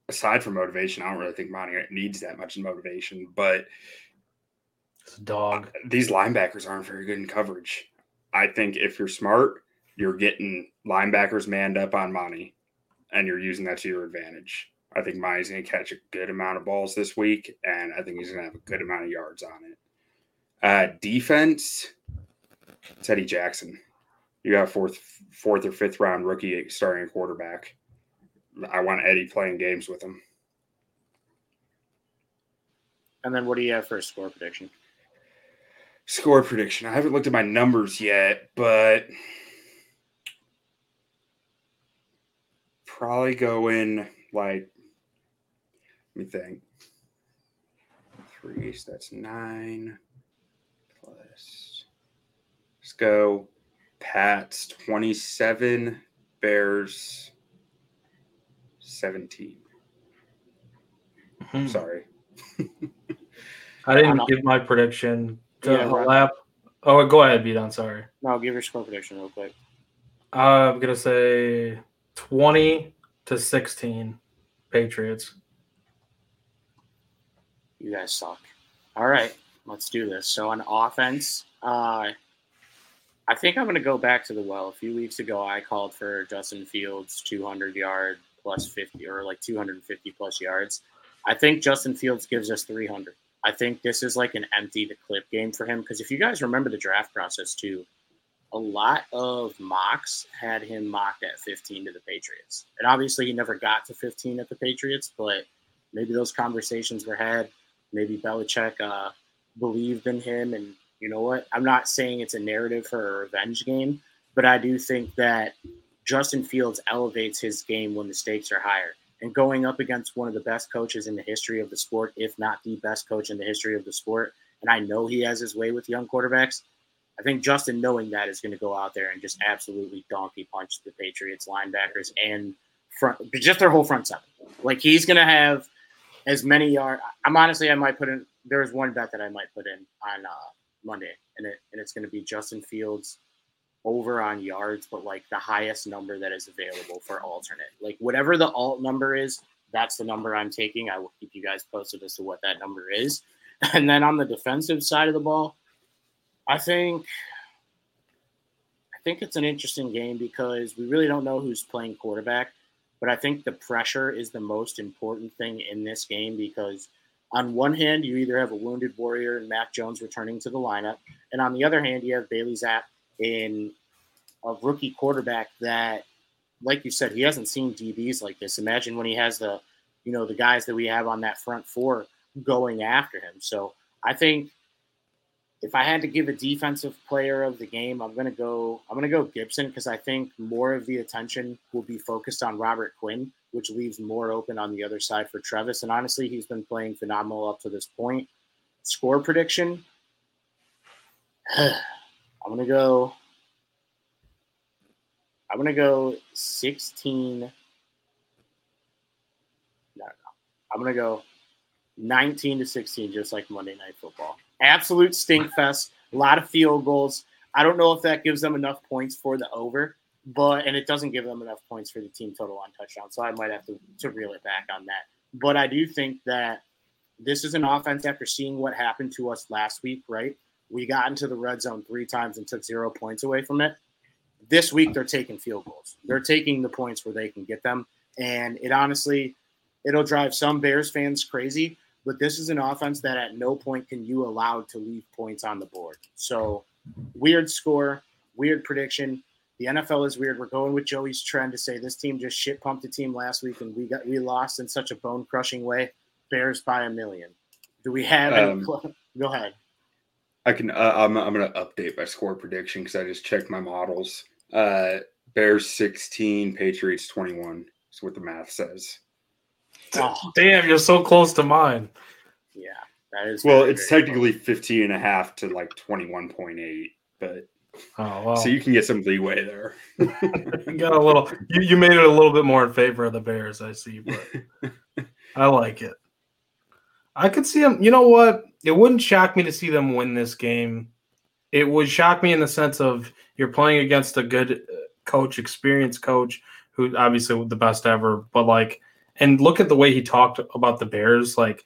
aside from motivation, I don't really think Monty needs that much motivation. But it's a dog. These linebackers aren't very good in coverage. I think if you're smart, you're getting linebackers manned up on Monty, and you're using that to your advantage. I think Monty's going to catch a good amount of balls this week, and I think he's going to have a good amount of yards on it. Uh, defense, Eddie Jackson. You got fourth, fourth or fifth round rookie starting quarterback. I want Eddie playing games with him. And then what do you have for a score prediction? Score prediction. I haven't looked at my numbers yet, but probably go in like let me think. Three, so that's nine plus let's go Pats 27, Bears 17. Hmm. Sorry. I didn't give my prediction to yeah, lap. Oh, go ahead, Beat on. Sorry. No, give your score prediction real quick. Uh, I'm gonna say 20 to 16 Patriots. You guys suck. All right, let's do this. So on offense, uh, I think I'm going to go back to the well. A few weeks ago, I called for Justin Fields 200 yard plus 50 or like 250 plus yards. I think Justin Fields gives us 300. I think this is like an empty the clip game for him because if you guys remember the draft process too, a lot of mocks had him mocked at 15 to the Patriots. And obviously he never got to 15 at the Patriots, but maybe those conversations were had. Maybe Belichick uh, believed in him. And you know what? I'm not saying it's a narrative for a revenge game, but I do think that Justin Fields elevates his game when the stakes are higher. And going up against one of the best coaches in the history of the sport, if not the best coach in the history of the sport, and I know he has his way with young quarterbacks, I think Justin, knowing that, is going to go out there and just absolutely donkey punch the Patriots linebackers and front, just their whole front seven. Like he's going to have as many yards. I'm honestly, I might put in. There's one bet that I might put in on uh, Monday, and it and it's going to be Justin Fields over on yards, but like the highest number that is available for alternate. Like whatever the alt number is, that's the number I'm taking. I will keep you guys posted as to what that number is. And then on the defensive side of the ball, I think I think it's an interesting game because we really don't know who's playing quarterback, but I think the pressure is the most important thing in this game because on one hand, you either have a wounded warrior and Mac Jones returning to the lineup, and on the other hand, you have Bailey Zappe in a rookie quarterback that, like you said, he hasn't seen DBs like this. Imagine when he has the, you know, the guys that we have on that front four going after him. So I think if I had to give a defensive player of the game, I'm gonna go. I'm gonna go Gipson because I think more of the attention will be focused on Robert Quinn, which leaves more open on the other side for Trevis. And honestly, he's been playing phenomenal up to this point. Score prediction. I'm gonna go. I'm gonna go 16. No, no. I'm gonna go 19 to 16, just like Monday Night Football. Absolute stink fest. A lot of field goals. I don't know if that gives them enough points for the over, but and it doesn't give them enough points for the team total on touchdown. So I might have to, to reel it back on that. But I do think that this is an offense after seeing what happened to us last week, right? We got into the red zone three times and took zero points away from it. This week they're taking field goals. They're taking the points where they can get them. And it honestly, it'll drive some Bears fans crazy but this is an offense that at no point can you allow to leave points on the board. So weird score, weird prediction. The NFL is weird. We're going with Joey's trend to say this team just shit pumped the team last week and we got we lost in such a bone crushing way. Bears by a million. Do we have? Um, any, go ahead. I can. Uh, I'm. I'm going to update my score prediction because I just checked my models. Uh, Bears 16, Patriots 21. Is what the math says. Oh. Damn, you're so close to mine. Yeah, that is. Well, it's technically 15 and a half to like 21.8, but oh, well. so you can get some leeway there. you got a little. You, you made it a little bit more in favor of the Bears, I see, but I like it. I could see them. You know what? It wouldn't shock me to see them win this game. It would shock me in the sense of you're playing against a good uh, coach, experienced coach, who obviously the best ever, but like and look at the way he talked about the Bears. Like,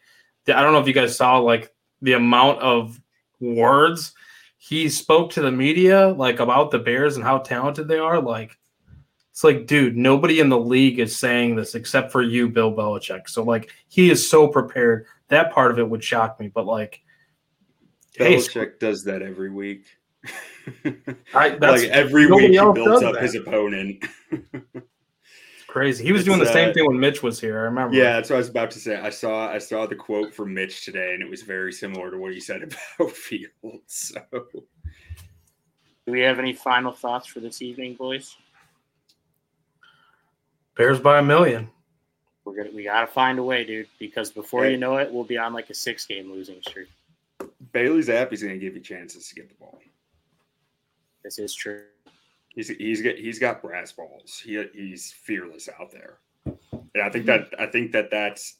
I don't know if you guys saw like the amount of words he spoke to the media like about the Bears and how talented they are. Like, it's like, dude, nobody in the league is saying this except for you, Bill Belichick. So like, he is so prepared. That part of it would shock me, but like, Belichick hey, does that every week. I, like every week he builds up that. his opponent. Crazy. He was it's, doing the same uh, thing when Mitch was here. I remember. Yeah, that's what I was about to say. I saw I saw the quote from Mitch today, and it was very similar to what he said about Fields. So, do we have any final thoughts for this evening, boys? Bears by a million. We're gonna we gotta find a way, dude, because before you know it, we'll be on like a six game losing streak. Bailey Zappe is gonna give you chances to get the ball. This is true. He's he's got he's got brass balls. He he's fearless out there, and I think mm-hmm. that I think that that's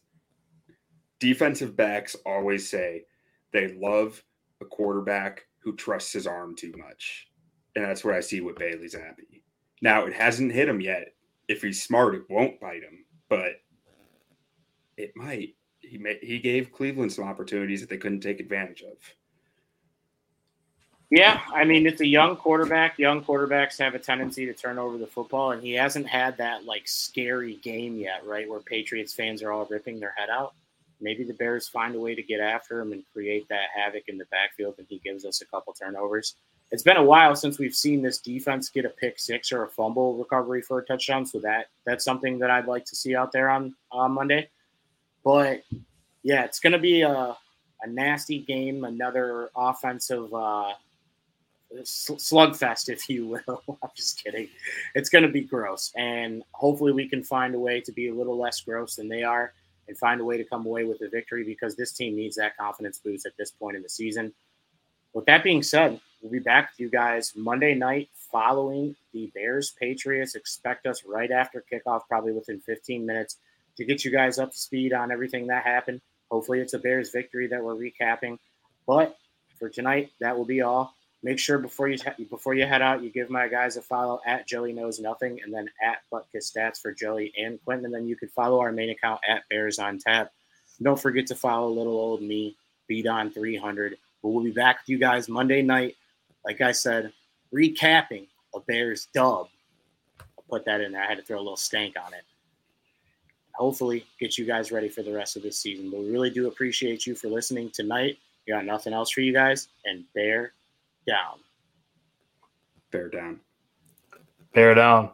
defensive backs always say they love a quarterback who trusts his arm too much, and that's what I see with Bailey Zappe. Now it hasn't hit him yet. If he's smart, it won't bite him, but it might. He may, he gave Cleveland some opportunities that they couldn't take advantage of. Yeah, I mean it's a young quarterback. Young quarterbacks have a tendency to turn over the football, and he hasn't had that like scary game yet, right? Where Patriots fans are all ripping their head out. Maybe the Bears find a way to get after him and create that havoc in the backfield, and he gives us a couple turnovers. It's been a while since we've seen this defense get a pick six or a fumble recovery for a touchdown, so that that's something that I'd like to see out there on on Monday. But yeah, it's going to be a a nasty game, another offensive. Uh, slugfest, if you will. I'm just kidding. It's going to be gross, and hopefully we can find a way to be a little less gross than they are, and find a way to come away with a victory because this team needs that confidence boost at this point in the season. With that being said, we'll be back with you guys Monday night following the Bears Patriots. Expect us right after kickoff, probably within 15 minutes, to get you guys up to speed on everything that happened. Hopefully, it's a Bears victory that we're recapping. But for tonight, that will be all make sure before you before you head out, you give my guys a follow at Joey Knows Nothing, and then at Butkus Stats for Joey and Quentin, and then you can follow our main account at Bears on Tap. Don't forget to follow little old me, Beat on 300. But we'll be back with you guys Monday night. Like I said, recapping a Bears dub. I'll put that in there. I had to throw a little stank on it. hopefully get you guys ready for the rest of this season. But we really do appreciate you for listening tonight. We got nothing else for you guys, and bear down. Bear down. Bear down.